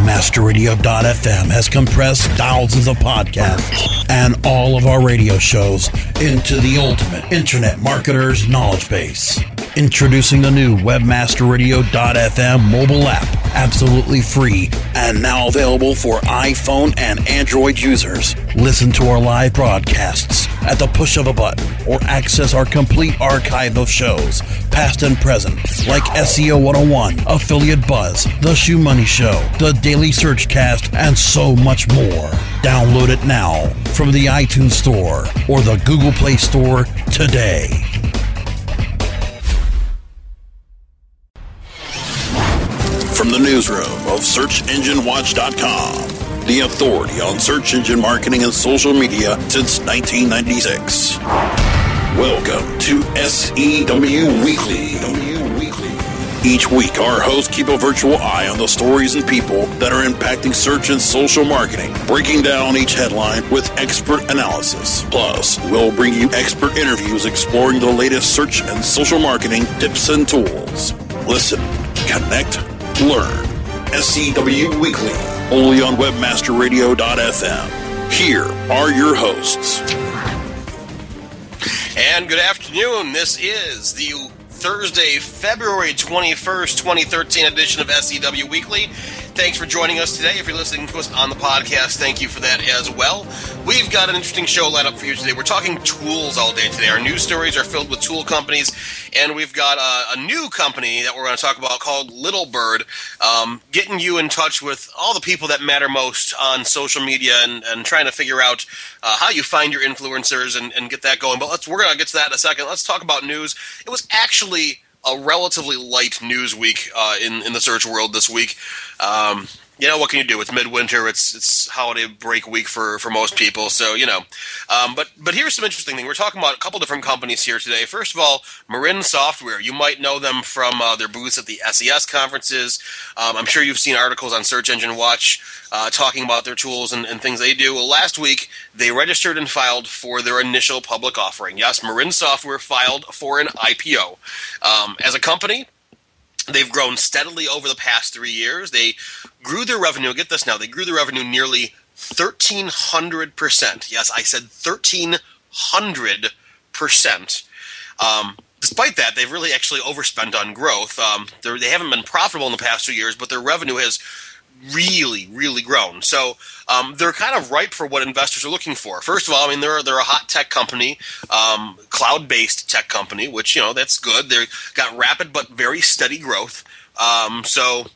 Webmasterradio.fm has compressed thousands of podcasts and all of our radio shows into the ultimate internet marketer's knowledge base. Introducing the new Webmasterradio.fm mobile app, absolutely free and now available for iPhone and Android users. Listen to our live broadcasts at the push of a button or access our complete archive of shows, past and present, like SEO 101, Affiliate Buzz, The ShoeMoney Show, The Daily Search Cast, and so much more. Download it now from the iTunes Store or the Google Play Store today. From the newsroom of SearchEngineWatch.com, the authority on search engine marketing and social media since 1996. Welcome to SEW Weekly. Each week, our hosts keep a virtual eye on the stories and people that are impacting search and social marketing, breaking down each headline with expert analysis. Plus, we'll bring you expert interviews exploring the latest search and social marketing tips and tools. Listen, connect, learn. SEW Weekly, only on WebmasterRadio.fm. Here are your hosts. And good afternoon. This is the Thursday, February 21st, 2013 edition of SEW Weekly. Thanks for joining us today. If you're listening to us on the podcast, thank you for that as well. We've got an interesting show lined up for you today. We're talking tools all day today. Our news stories are filled with tool companies, and we've got a, a new company that we're going to talk about called Little Bird, um, getting you in touch with all the people that matter most on social media and, and trying to figure out uh, how you find your influencers and, and get that going. But let's we're going to get to that in a second. Let's talk about news. It was actually a relatively light news week uh, in in the search world this week. Um, you know what can you do? It's midwinter. It's it's holiday break week for, for most people. So you know, um, but but here's some interesting thing. We're talking about a couple different companies here today. First of all, Marin Software. You might know them from uh, their booths at the SES conferences. Um, I'm sure you've seen articles on Search Engine Watch uh, talking about their tools and, and things they do. Well, last week they registered and filed for their initial public offering. Yes, Marin Software filed for an IPO. Um, as a company, They've grown steadily over the past three years. They grew their revenue. Get this now. They grew their revenue nearly 1,300%. Yes, I said 1,300%. Um, despite that, they've really actually overspent on growth. Um, they haven't been profitable in the past two years, but their revenue has really, really grown. So um, they're kind of ripe for what investors are looking for. First of all, I mean they're they're a hot tech company, um, cloud based tech company, which you know that's good. They got rapid but very steady growth. Um, so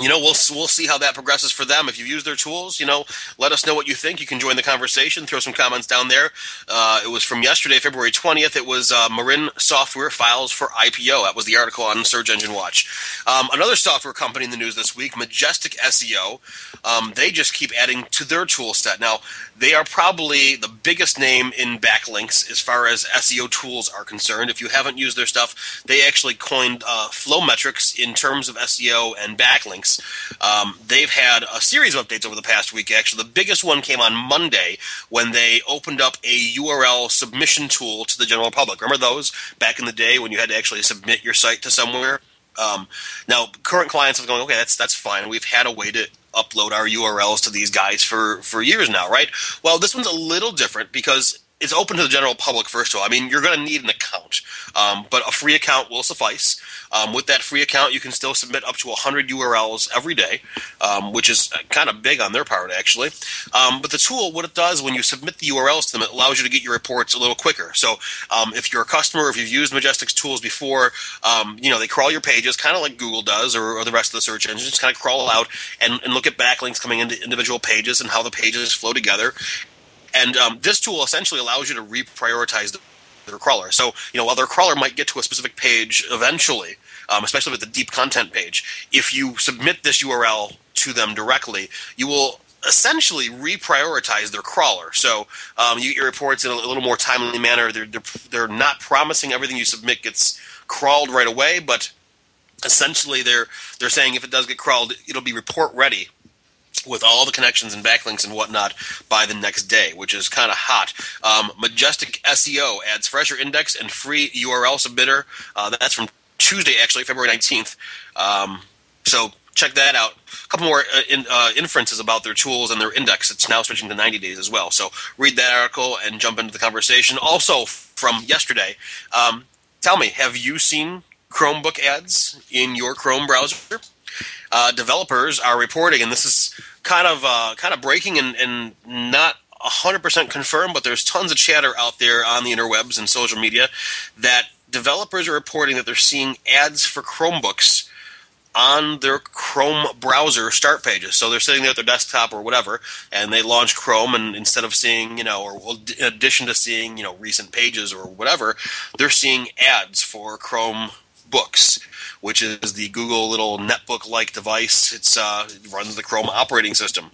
you know, we'll we'll see how that progresses for them. If you use their tools, you know, let us know what you think. You can join the conversation. Throw some comments down there. Uh, it was from yesterday, February twentieth. It was uh, Marin Software files for IPO. That was the article on Search Engine Watch. Um, another software company in the news this week, Majestic SEO. Um, they just keep adding to their tool set. Now, they are probably the biggest name in backlinks as far as SEO tools are concerned. If you haven't used their stuff, they actually coined uh, flow metrics in terms of SEO and backlinks. Um, they've had a series of updates over the past week. Actually, the biggest one came on Monday when they opened up a URL submission tool to the general public. Remember those back in the day when you had to actually submit your site to somewhere? Um, now, current clients are going, okay, that's that's fine. We've had a way to upload our URLs to these guys for for years now, right? Well, this one's a little different because it's open to the general public. First of all, I mean, you're going to need an account, um, but a free account will suffice. Um, with that free account, you can still submit up to 100 URLs every day, um, which is kind of big on their part, actually. Um, but the tool, what it does when you submit the URLs to them, it allows you to get your reports a little quicker. So um, if you're a customer, if you've used Majestic's tools before, um, you know they crawl your pages, kind of like Google does, or, or, the rest of the search engines, kind of crawl out and, and look at backlinks coming into individual pages and how the pages flow together. And um, this tool essentially allows you to reprioritize the their crawler. So, you know, while their crawler might get to a specific page eventually, um, especially with the deep content page, if you submit this URL to them directly, you will essentially reprioritize their crawler. So um, you get your reports in a, little more timely manner. They're, they're, they're not promising everything you submit gets crawled right away, but essentially they're they're saying if it does get crawled, it'll be report ready with all the connections and backlinks and whatnot by the next day, which is kind of hot. Um, Majestic SEO adds fresher index and free URL submitter. Uh, that's from Tuesday, actually, February 19th. Um, so check that out. A couple more uh, in, uh, inferences about their tools and their index. It's now switching to 90 days as well. So read that article and jump into the conversation. Also from yesterday, um, tell me, have you seen Chromebook ads in your Chrome browser? Uh, developers are reporting, and this is kind of uh, kind of breaking and, and not 100% confirmed, but there's tons of chatter out there on the interwebs and social media that developers are reporting that they're seeing ads for Chromebooks on their Chrome browser start pages. So they're sitting there at their desktop or whatever, and they launch Chrome, and instead of seeing, you know, or in addition to seeing, you know, recent pages or whatever, they're seeing ads for Chrome books, which is the Google little netbook-like device. It's uh, it runs the Chrome operating system.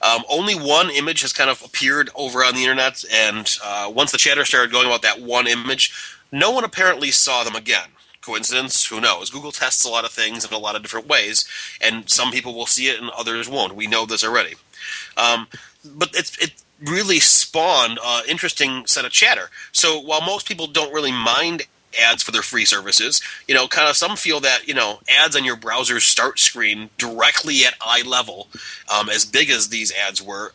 Um, only one image has kind of appeared over on the internet, and uh, once the chatter started going about that one image, no one apparently saw them again. Coincidence? Who knows? Google tests a lot of things in a lot of different ways, and some people will see it and others won't. We know this already. Um, but it's it really spawned an interesting set of chatter. So while most people don't really mind ads for their free services. You know, kind of some feel that you know ads on your browser's start screen directly at eye level, um, as big as these ads were,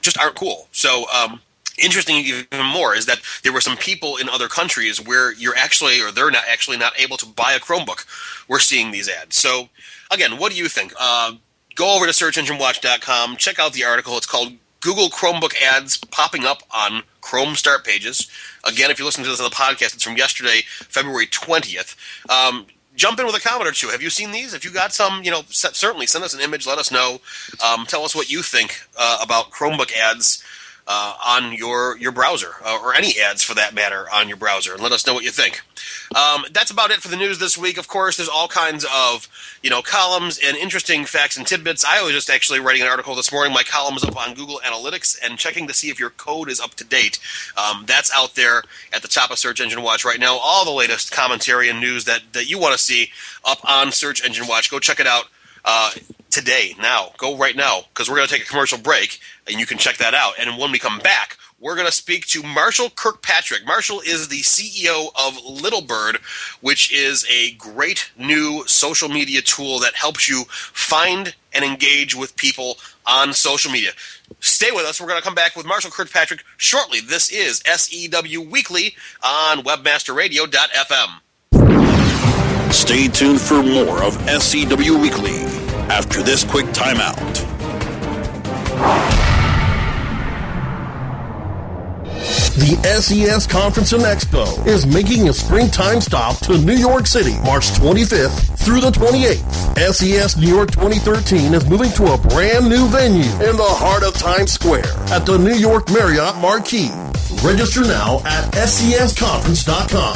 just aren't cool. So. Um, interesting even more is that there were some people in other countries where you're actually or they're not actually not able to buy a chromebook we're seeing these ads so again what do you think uh, go over to searchenginewatch.com check out the article it's called google chromebook ads popping up on chrome start pages Again, if you listen to this on the podcast, it's from yesterday, February 20th. Um, jump in with a comment or two. Have you seen these? If you got some, you know, certainly send us an image. Let us know. Um, tell us what you think uh, about Chromebook ads uh, on your your browser, uh, or any ads for that matter on your browser, and let us know what you think. Um, that's about it for the news this week. Of course, there's all kinds of you know columns and interesting facts and tidbits. I was just actually writing an article this morning. My column is up on Google Analytics and checking to see if your code is up to date. Um, that's out there at the top of Search Engine Watch right now. All the latest commentary and news that that you want to see up on Search Engine Watch. Go check it out. Uh, today, now. Go right now, because we're going to take a commercial break, and you can check that out. And when we come back, we're going to speak to Marshall Kirkpatrick. Marshall is the CEO of Little Bird, which is a great new social media tool that helps you find and engage with people on social media. Stay with us. We're going to come back with Marshall Kirkpatrick shortly. This is SEW Weekly on WebmasterRadio.fm. Stay tuned for more of SEW Weekly after this quick timeout. The SES Conference and Expo is making a springtime stop to New York City, March 25th through the 28th. SES New York 2013 is moving to a brand new venue in the heart of Times Square at the New York Marriott Marquis. Register now at SESconference.com.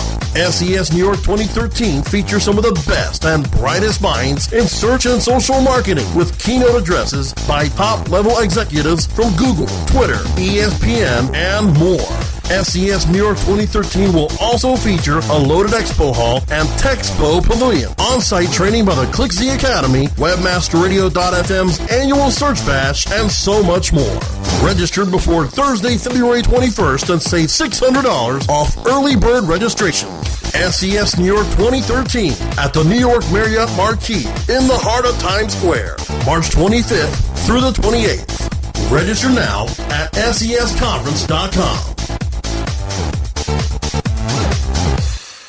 SES New York 2013 features some of the best and brightest minds in search and social marketing with keynote addresses by top level executives from Google, Twitter, ESPN, and more. SES New York 2013 will also feature a loaded expo hall and Texpo Pavilion, on-site training by the ClickZ Academy, WebmasterRadio.fm's annual search bash, and so much more. Register before Thursday, February 21st and save $600 off early bird registration. SES New York 2013 at the New York Marriott Marquis in the heart of Times Square, March 25th through the 28th. Register now at SESconference.com. Thank you.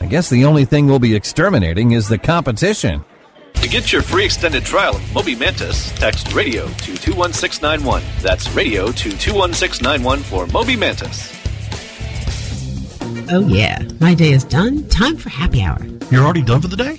I guess the only thing we'll be exterminating is the competition. To get your free extended trial of Moby Mantis, text radio to 21691. That's radio to 21691 for Moby Mantis. Oh, yeah. My day is done. Time for happy hour. You're already done for the day?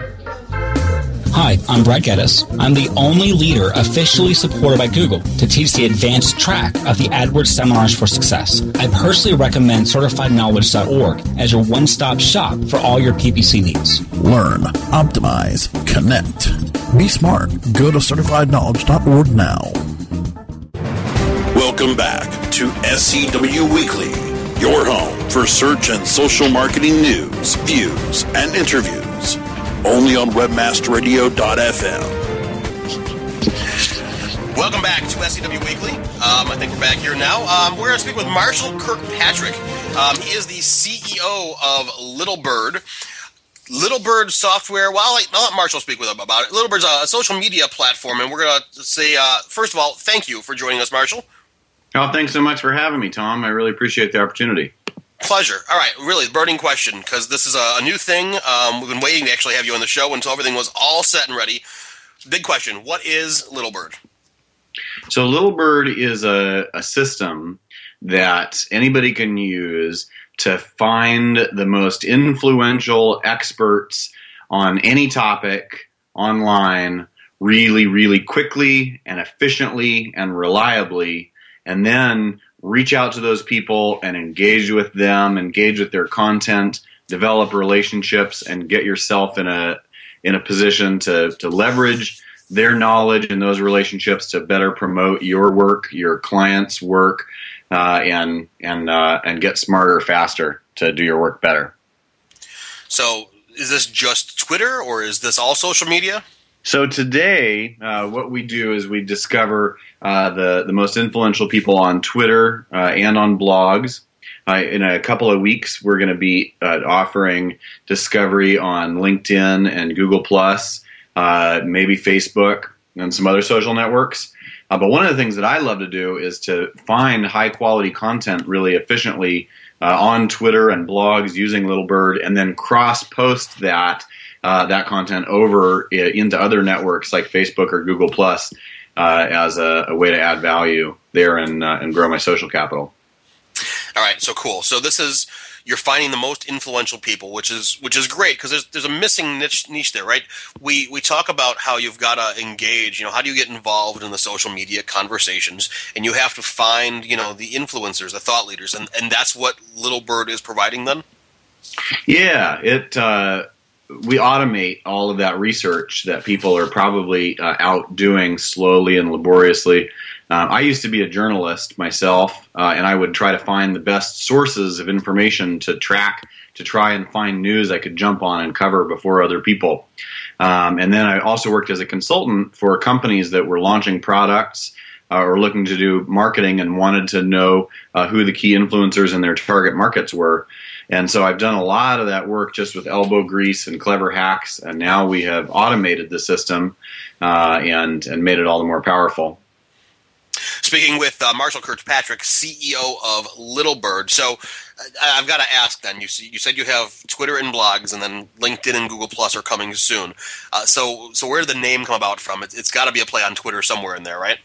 Hi, I'm Brad Geddes. I'm the only leader officially supported by Google to teach the advanced track of the AdWords Seminars for Success. I personally recommend CertifiedKnowledge.org as your one-stop shop for all your PPC needs. Learn, optimize, connect. Be smart. Go to CertifiedKnowledge.org now. Welcome back to SEW Weekly, your home for search and social marketing news, views, and interviews. Only on WebmasterRadio.fm. Welcome back to SEW Weekly. Um, I think we're back here now. Um, we're going to speak with Marshall Kirkpatrick. Um, he is the CEO of Little Bird. Little Bird Software. Well, I'll let Marshall speak with him about it. Little Bird's a social media platform, and we're going to say, uh, first of all, thank you for joining us, Marshall. Oh, thanks so much for having me, Tom. I really appreciate the opportunity. Pleasure. All right, really, burning question because this is a, a new thing. Um, we've been waiting to actually have you on the show until everything was all set and ready. Big question: What is Little Bird? So, Little Bird is a, a system that anybody can use to find the most influential experts on any topic online really, really quickly and efficiently and reliably, and then reach out to those people and engage with them, engage with their content, develop relationships, and get yourself in a in a position to to leverage their knowledge and those relationships to better promote your work, your clients' work, uh, and and uh, and get smarter faster to do your work better. So, is this just Twitter or is this all social media? So today, uh, what we do is we discover uh, the the most influential people on Twitter uh, and on blogs. Uh, in a couple of weeks, we're going to be uh, offering discovery on LinkedIn and Google Plus, uh, maybe Facebook and some other social networks. but one of the things that I love to do is to find high quality content really efficiently on Twitter and blogs using Little Bird, and then cross post that uh, that content over into other networks like Facebook or Google Plus uh, as a, a, way to add value there and uh, and grow my social capital. All right, so cool. So this is you're finding the most influential people, which is which is great because there's there's a missing niche niche there, right? We we talk about how you've got to engage. You know, how do you get involved in the social media conversations? And you have to find you know the influencers, the thought leaders, and and that's what Little Bird is providing them. Yeah, it uh, we automate all of that research that people are probably uh, out doing slowly and laboriously. Um, I used to be a journalist myself, uh, and I would try to find the best sources of information to track to try and find news I could jump on and cover before other people. Um, and then I also worked as a consultant for companies that were launching products uh, or looking to do marketing and wanted to know uh, who the key influencers in their target markets were. And so I've done a lot of that work just with elbow grease and clever hacks, and now we have automated the system uh, and and made it all the more powerful. Speaking with uh, Marshall Kirkpatrick, CEO of Little Bird. So uh, I've got to ask then. You you said you have Twitter and blogs, and then LinkedIn and Google Plus are coming soon. Uh, so so where did the name come about from? It, it's got to be a play on Twitter somewhere in there, right?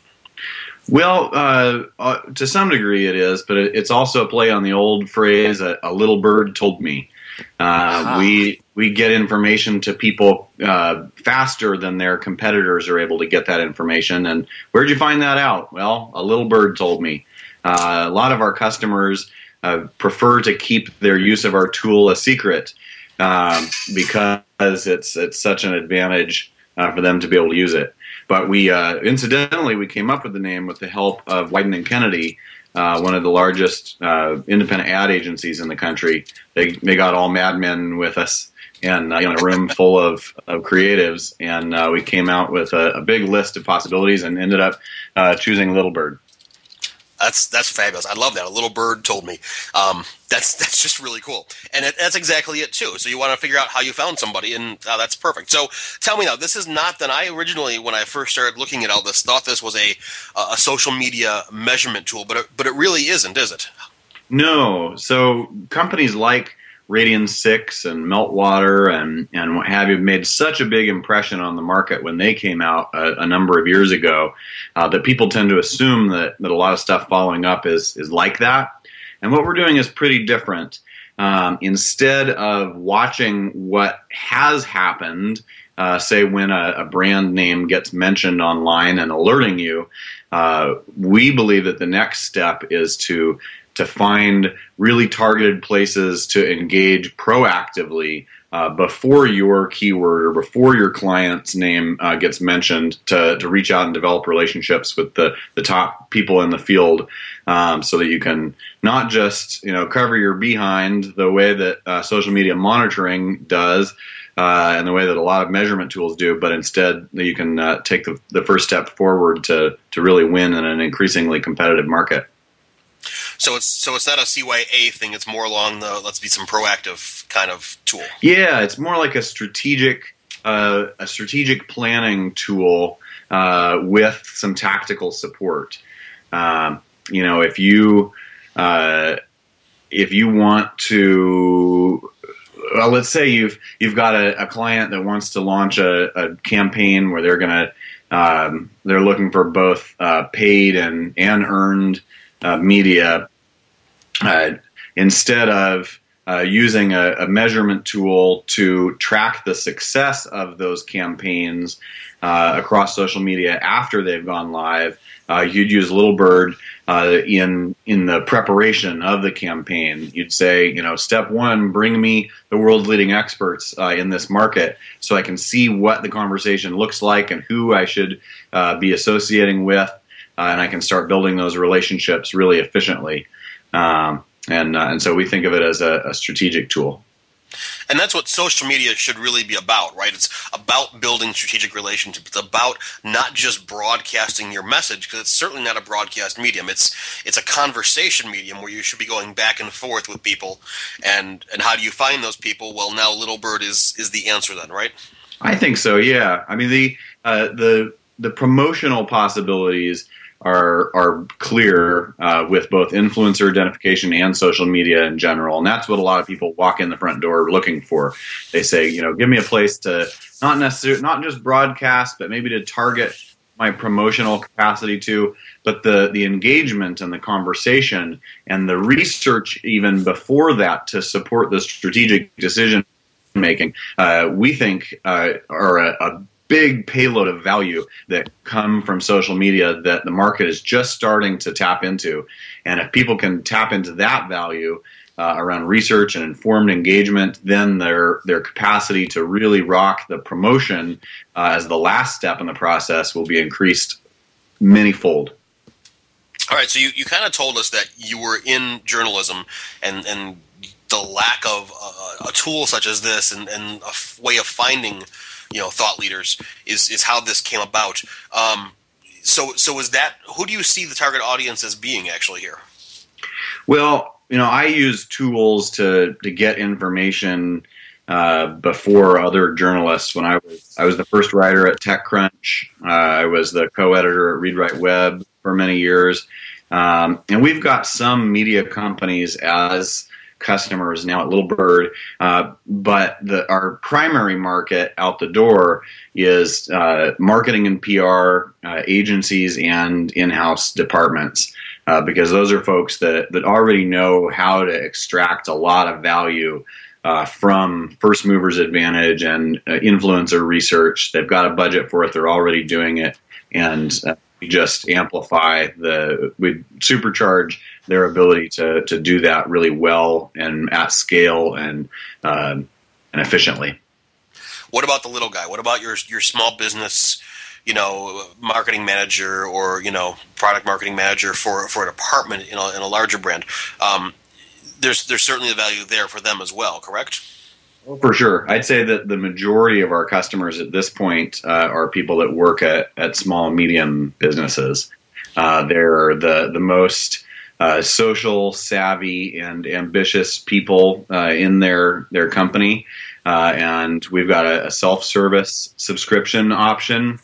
Well, uh, uh, to some degree it is, but it, it's also a play on the old phrase "a, a little bird told me." Uh. We we get information to people uh, faster than their competitors are able to get that information. And where'd you find that out? Well, a little bird told me. Uh, a lot of our customers uh, prefer to keep their use of our tool a secret um, because it's it's such an advantage for them to be able to use it. But we, uh, incidentally, we came up with the name with the help of Wieden and Kennedy, uh, one of the largest uh, independent ad agencies in the country. They they got all Mad Men with us and uh, in a room full of, of creatives, and uh, we came out with a, a, big list of possibilities and ended up uh, choosing Little Bird. That's that's fabulous. I love that. A little bird told me. Um, that's that's just really cool, and it, that's exactly it too. So you want to figure out how you found somebody, and uh, that's perfect. So tell me now, this is not that I originally, when I first started looking at all this, thought this was a a social media measurement tool, but it, but it really isn't, is it? No. So companies like Radian6 and Meltwater and and what have you made such a big impression on the market when they came out a, a number of years ago uh, that people tend to assume that that a lot of stuff following up is is like that. And what we're doing is pretty different. um, instead of watching what has happened, uh, say when a, a, brand name gets mentioned online and alerting you, uh, we believe that the next step is to to find really targeted places to engage proactively uh, before your keyword or before your client's name uh, gets mentioned to, to reach out and develop relationships with the, the top people in the field um, so that you can not just you know cover your behind the way that uh, social media monitoring does uh, and the way that a lot of measurement tools do, but instead you can uh, take the, the first step forward to, to really win in an increasingly competitive market. So it's so it's not a CYA thing. It's more along the let's be some proactive kind of tool. Yeah, it's more like a strategic uh, a strategic planning tool uh, with some tactical support. Um, you know, if you uh, if you want to well, let's say you've you've got a, a client that wants to launch a, a campaign where they're to um, they're looking for both uh, paid and and earned uh, media uh, instead of uh, using a, a, measurement tool to track the success of those campaigns uh, across social media after they've gone live. Uh, you'd use Little Bird in in the preparation of the campaign. You'd say, you know, step one, bring me the world's leading experts in this market, so I can see what the conversation looks like and who I should be associating with, and I can start building those relationships really efficiently. Um, and uh, and so we think of it as a, a strategic tool. And that's what social media should really be about, right? It's about building strategic relationships. It's about not just broadcasting your message, because it's certainly not a broadcast medium. It's it's a conversation medium where you should be going back and forth with people. And and how do you find those people? Well, now Little Bird is is the answer then, right? I think so. Yeah. I mean the uh, the the promotional possibilities are are clear uh, with both influencer identification and social media in general, and that's what a lot of people walk in the front door looking for. They say, you know, give me a place to not necessarily not just broadcast, but maybe to target my promotional capacity to, but the the engagement and the conversation and the research even before that to support the strategic decision making, uh, we think uh, are a, a big payload of value that come from social media that the market is just starting to tap into. And if people can tap into that value uh, around research and informed engagement, then their their capacity to really rock the promotion uh, as the last step in the process will be increased manyfold. All right, so you, you kind of told us that you were in journalism and, and the lack of uh, a tool such as this and, and a f- way of finding you know thought leaders is is how this came about. Um, so so is that who do you see the target audience as being actually here? Well, you know, I use tools to to get information uh, before other journalists. When I was I was the first writer at TechCrunch. Uh, I was the co-editor at ReadWriteWeb for many years, um, and we've got some media companies as customers now at Little Bird, uh, but the, our primary market out the door is uh, marketing and PR uh, agencies and in-house departments. Uh, because those are folks that, that already know how to extract a lot of value uh, from first movers advantage and uh, influencer research. They've got a budget for it. They're already doing it. And we just amplify the, we supercharge their ability to to do that really well and at scale and uh, and efficiently. What about the little guy? What about your your small business? You know, marketing manager or you know, product marketing manager for for a department in a, in a larger brand. Um, there's there's certainly a value there for them as well. Correct? For sure, I'd say that the majority of our customers at this point uh, are people that work at, at small medium businesses. Uh, they're the the most uh, social savvy and ambitious people uh, in their their company, uh, and we've got a, a self service subscription option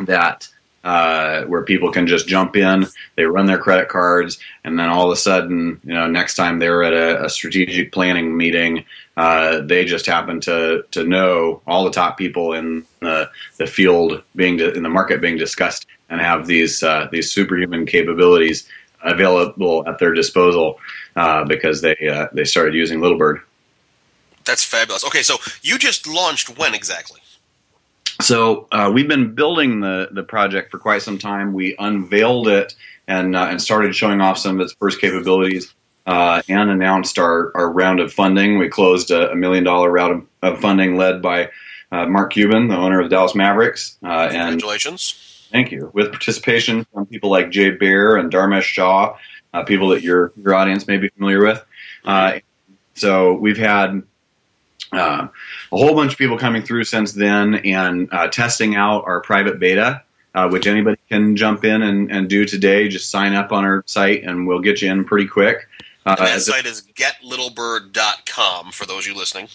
that. Uh, where people can just jump in, they run their credit cards, and then all of a sudden, you know, next time they're at a, a strategic planning meeting, uh, they just happen to to know all the top people in the, the field being in the market being discussed, and have these uh, these superhuman capabilities available at their disposal uh, because they uh, they started using Little Bird. That's fabulous. Okay, so you just launched when exactly? So uh, we've been building the the project for quite some time. We unveiled it and uh, and started showing off some of its first capabilities. Uh, and announced our, our round of funding. We closed a, a million dollar round of, of, funding led by uh, Mark Cuban, the owner of the Dallas Mavericks. Uh, Congratulations. Thank you. With participation from people like Jay Baer and Dharmesh Shah, uh, people that your your audience may be familiar with. Uh, so we've had uh, a whole bunch of people coming through since then and uh, testing out our private beta, uh, which anybody can jump in and, and, do today. Just sign up on our site and we'll get you in pretty quick. Uh, and that site is getlittlebird.com for those of you listening.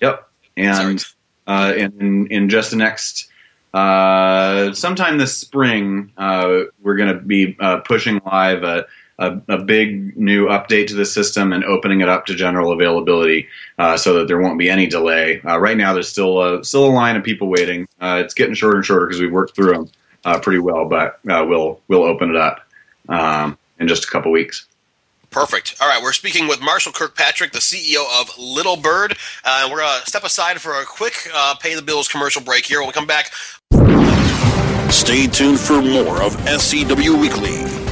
Yep. And uh, in, in just the next uh, sometime this spring, we're going to be pushing live a a, a, big new update to the system and opening it up to general availability uh, so that there won't be any delay. Uh, right now, there's still a, still a line of people waiting. Uh, it's getting shorter and shorter because we worked through them uh, pretty well, but uh, we'll we'll open it up um, in just a couple weeks. Perfect. All right, we're speaking with Marshall Kirkpatrick, the CEO of Little Bird. Uh, we're going to step aside for a quick pay the bills commercial break here. When we come back, stay tuned for more of SEW Weekly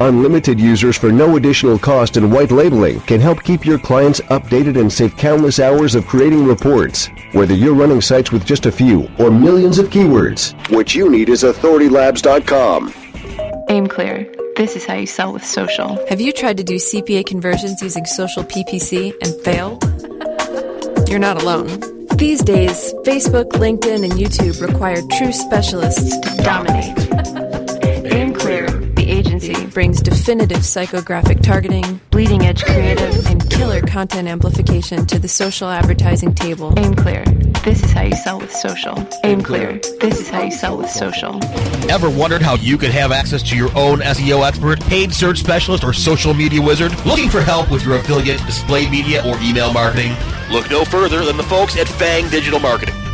Unlimited users for no additional cost and white labeling can help keep your clients updated and save countless hours of creating reports. Whether you're running sites with just a few or millions of keywords, what you need is authoritylabs.com. Aim clear. This is how you sell with social. Have you tried to do CPA conversions using social PPC and failed? You're not alone. These days, Facebook, LinkedIn, and YouTube require true specialists to dominate. Aim Clear, the agency, brings definitive psychographic targeting, bleeding edge creative, and killer content amplification to the social advertising table. Aim Clear this is how you sell with social. Aim clear. This is how you sell with social. Ever wondered how you could have access to your own SEO expert, paid search specialist, or social media wizard? Looking for help with your affiliate, display media, or email marketing? Look no further than the folks at Fang Digital Marketing.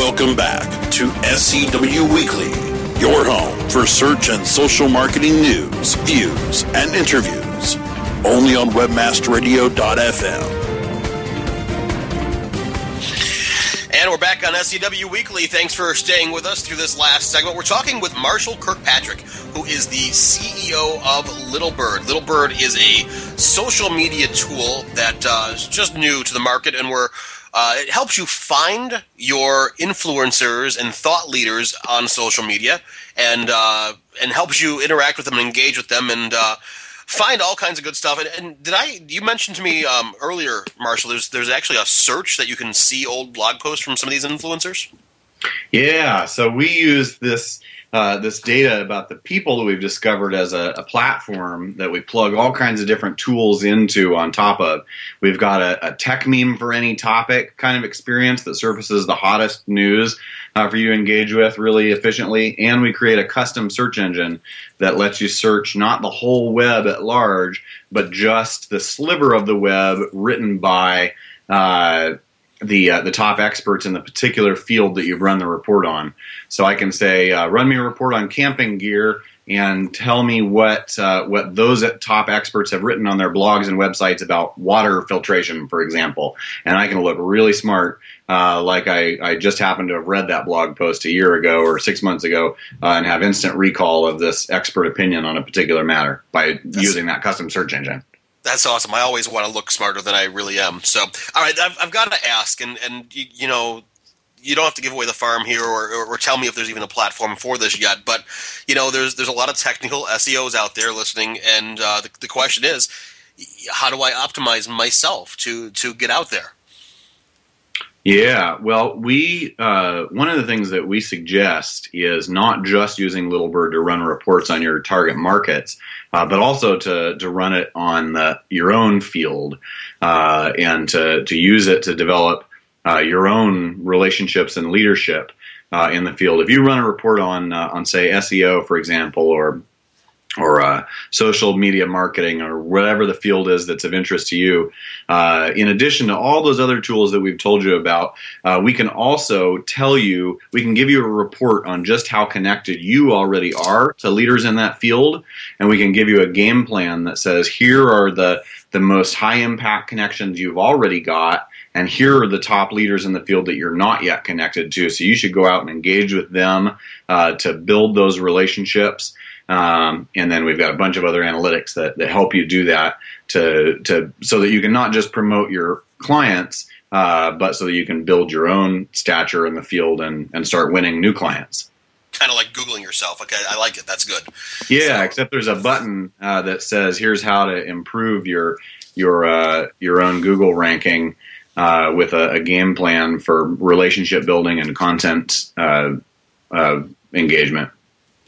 Welcome back to SEW Weekly, your home for search and social marketing news, views, and interviews. Only on WebmasterRadio.fm. And we're back on SEW Weekly. Thanks for staying with us through this last segment. We're talking with Marshall Kirkpatrick, who is the CEO of Little Bird. Little Bird is a social media tool that uh, is just new to the market, and we're uh, it helps you find your influencers and thought leaders on social media, and uh, and helps you interact with them and engage with them, and uh, find all kinds of good stuff. And, and did I? You mentioned to me um, earlier, Marshall. There's there's actually a search that you can see old blog posts from some of these influencers. Yeah, so we use this uh, this data about the people that we've discovered as a, a, platform that we plug all kinds of different tools into on top of. We've got a, a Techmeme for any topic kind of experience that surfaces the hottest news uh, for you to engage with really efficiently. And we create a custom search engine that lets you search not the whole web at large, but just the sliver of the web written by. Uh, the uh, the top experts in the particular field that you've run the report on. So I can say, uh, run me a report on camping gear and tell me what uh, what those top experts have written on their blogs and websites about water filtration, for example. And I can look really smart, uh, like I, I just happened to have read that blog post a year ago or six months ago, uh, and have instant recall of this expert opinion on a particular matter by That's- using that custom search engine That's awesome. I always want to look smarter than I really am. So, all right, I've, I've got to ask, and and you, you, know, you don't have to give away the farm here, or, or, or, tell me if there's even a platform for this yet. But you know, there's there's a lot of technical SEOs out there listening, and uh, the, the question is, how do I optimize myself to to get out there? Yeah, well, we uh, one of the things that we suggest is not just using Littlebird to run reports on your target markets, uh, but also to to run it on the, your own field uh, and to to use it to develop uh, your own relationships and leadership uh, in the field. If you run a report on uh, on say SEO, for example, or or uh, social media marketing or whatever the field is that's of interest to you. Uh, in addition to all those other tools that we've told you about, uh, we can also tell you, we can give you a report on just how connected you already are to leaders in that field, and we can give you a game plan that says here are the the most high impact connections you've already got. And here are the top leaders in the field that you're not yet connected to. So you should go out and engage with them uh, to build those relationships. Um, and then we've got a bunch of other analytics that, that help you do that to, to so that you can not just promote your clients, uh, but so that you can build your own stature in the field and, and start winning new clients. Kind of like Googling yourself. Okay, I like it. That's good. Yeah, so. except there's a button uh, that says, "Here's how to improve your your uh, your own Google ranking uh, with a, a, game plan for relationship building and content uh, uh, engagement."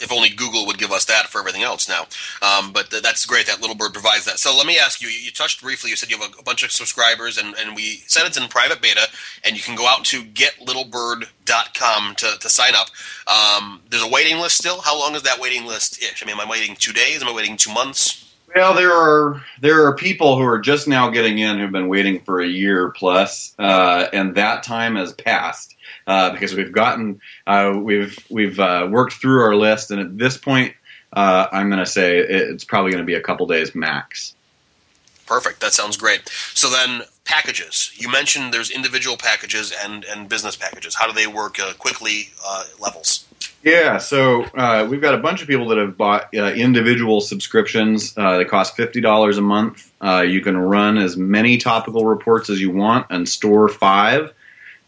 If only Google would give us that for everything else now. Um, but th- that's great that Little Bird provides that. So let me ask you, you touched briefly, you said you have a, a, bunch of subscribers, and, and we said it's in private beta, and you can go out to getlittlebird.com to, to sign up. Um, there's a waiting list still. How long is that waiting list ish? I mean, am I waiting two days? Am I waiting two months? Well, there are there are people who are just now getting in who've been waiting for a year plus, uh, and that time has passed uh, because we've gotten uh, we've we've uh, worked through our list, and at this point, uh, I'm going to say it's probably going to be a couple days max. Perfect. That sounds great. So then, packages. You mentioned there's individual packages and and business packages. How do they work? Uh, quickly levels. Yeah, so uh, we've got a bunch of people that have bought uh, individual subscriptions. Uh, they cost fifty dollars a month. you can run as many topical reports as you want and store five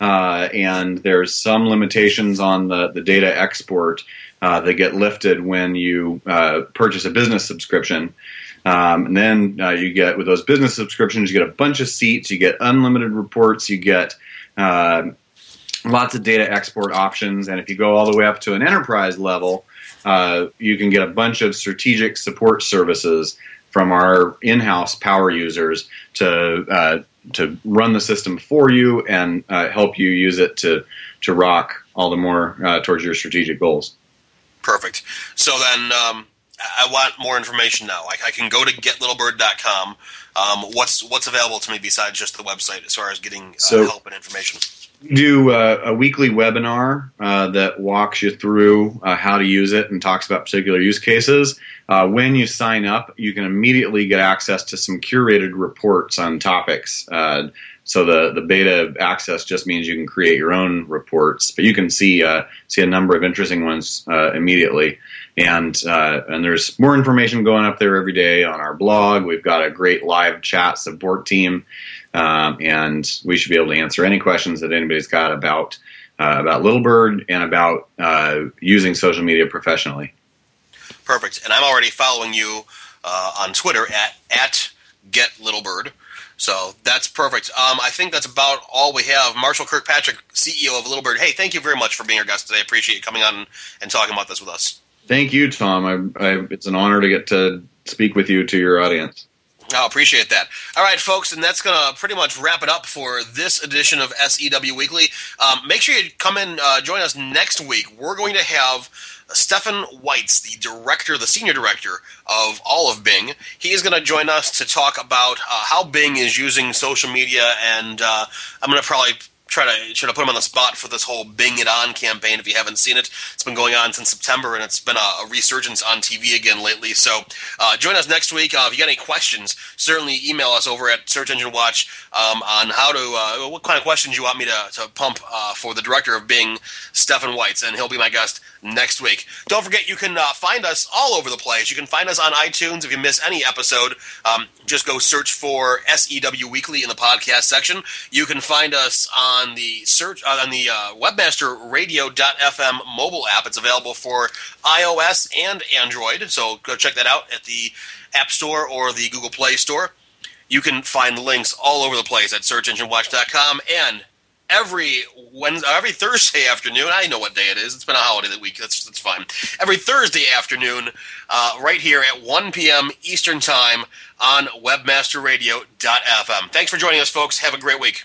uh, and there's some limitations on the, the data export uh, that get lifted when you uh, purchase a business subscription. Um, and then uh, you get with those business subscriptions, you get a bunch of seats, you get unlimited reports, you get uh, lots of data export options, and if you go all the way up to an enterprise level, uh, you can get a bunch of strategic support services from our in-house power users to to run the system for you and uh, help you use it to to rock all the more uh, towards your strategic goals. Perfect. So then, um, I want more information now. I, I can go to getlittlebird.com. Um, what's what's available to me besides just the website as far as getting uh, so, help and information? Do uh, a weekly webinar uh, that walks you through uh, how to use it and talks about particular use cases. Uh, when you sign up, you can immediately get access to some curated reports on topics. Uh, so the, the beta access just means you can create your own reports, but you can see uh, see a number of interesting ones immediately. And and there's more information going up there every day on our blog. We've got a great live chat support team um, and we should be able to answer any questions that anybody's got about uh, about Littlebird and about uh, using social media professionally. Perfect. And I'm already following you uh, on Twitter at at Get Littlebird. So that's perfect. Um, I think that's about all we have. Marshall Kirkpatrick, CEO of Littlebird. Hey, thank you very much for being our guest today. I appreciate you coming on and talking about this with us. Thank you, Tom. I, I, it's an honor to get to speak with you to your audience. I appreciate that. All right, folks, and that's going to pretty much wrap it up for this edition of SEW Weekly. Um, make sure you come and uh, join us next week. We're going to have Stefan Weitz, the director, the senior director of all of Bing. He is going to join us to talk about uh, how Bing is using social media, and uh, I'm going to probably try to try to put him on the spot for this whole Bing It On campaign. If you haven't seen it, it's been going on since September, and it's been a, a resurgence on TV again lately. So uh, join us next week. Uh, if you got any questions, certainly email us over at Search Engine Watch um, on how to uh, what kind of questions you want me to, to pump uh, for the director of Bing, Stephen Weitz, and he'll be my guest next week. Don't forget, you can uh, find us all over the place. You can find us on iTunes if you miss any episode. Um, just go search for SEW Weekly in the podcast section. You can find us on the search uh, on the uh, webmasterradio.fm mobile app. It's available for iOS and Android, so go check that out at the App Store or the Google Play Store. You can find links all over the place at searchenginewatch.com and every Wednesday, every Thursday afternoon. I know what day it is. It's been a holiday that week. That's that's fine. Every Thursday afternoon, uh, right here at 1 p.m. Eastern Time on WebmasterRadio.fm. Thanks for joining us, folks. Have a great week.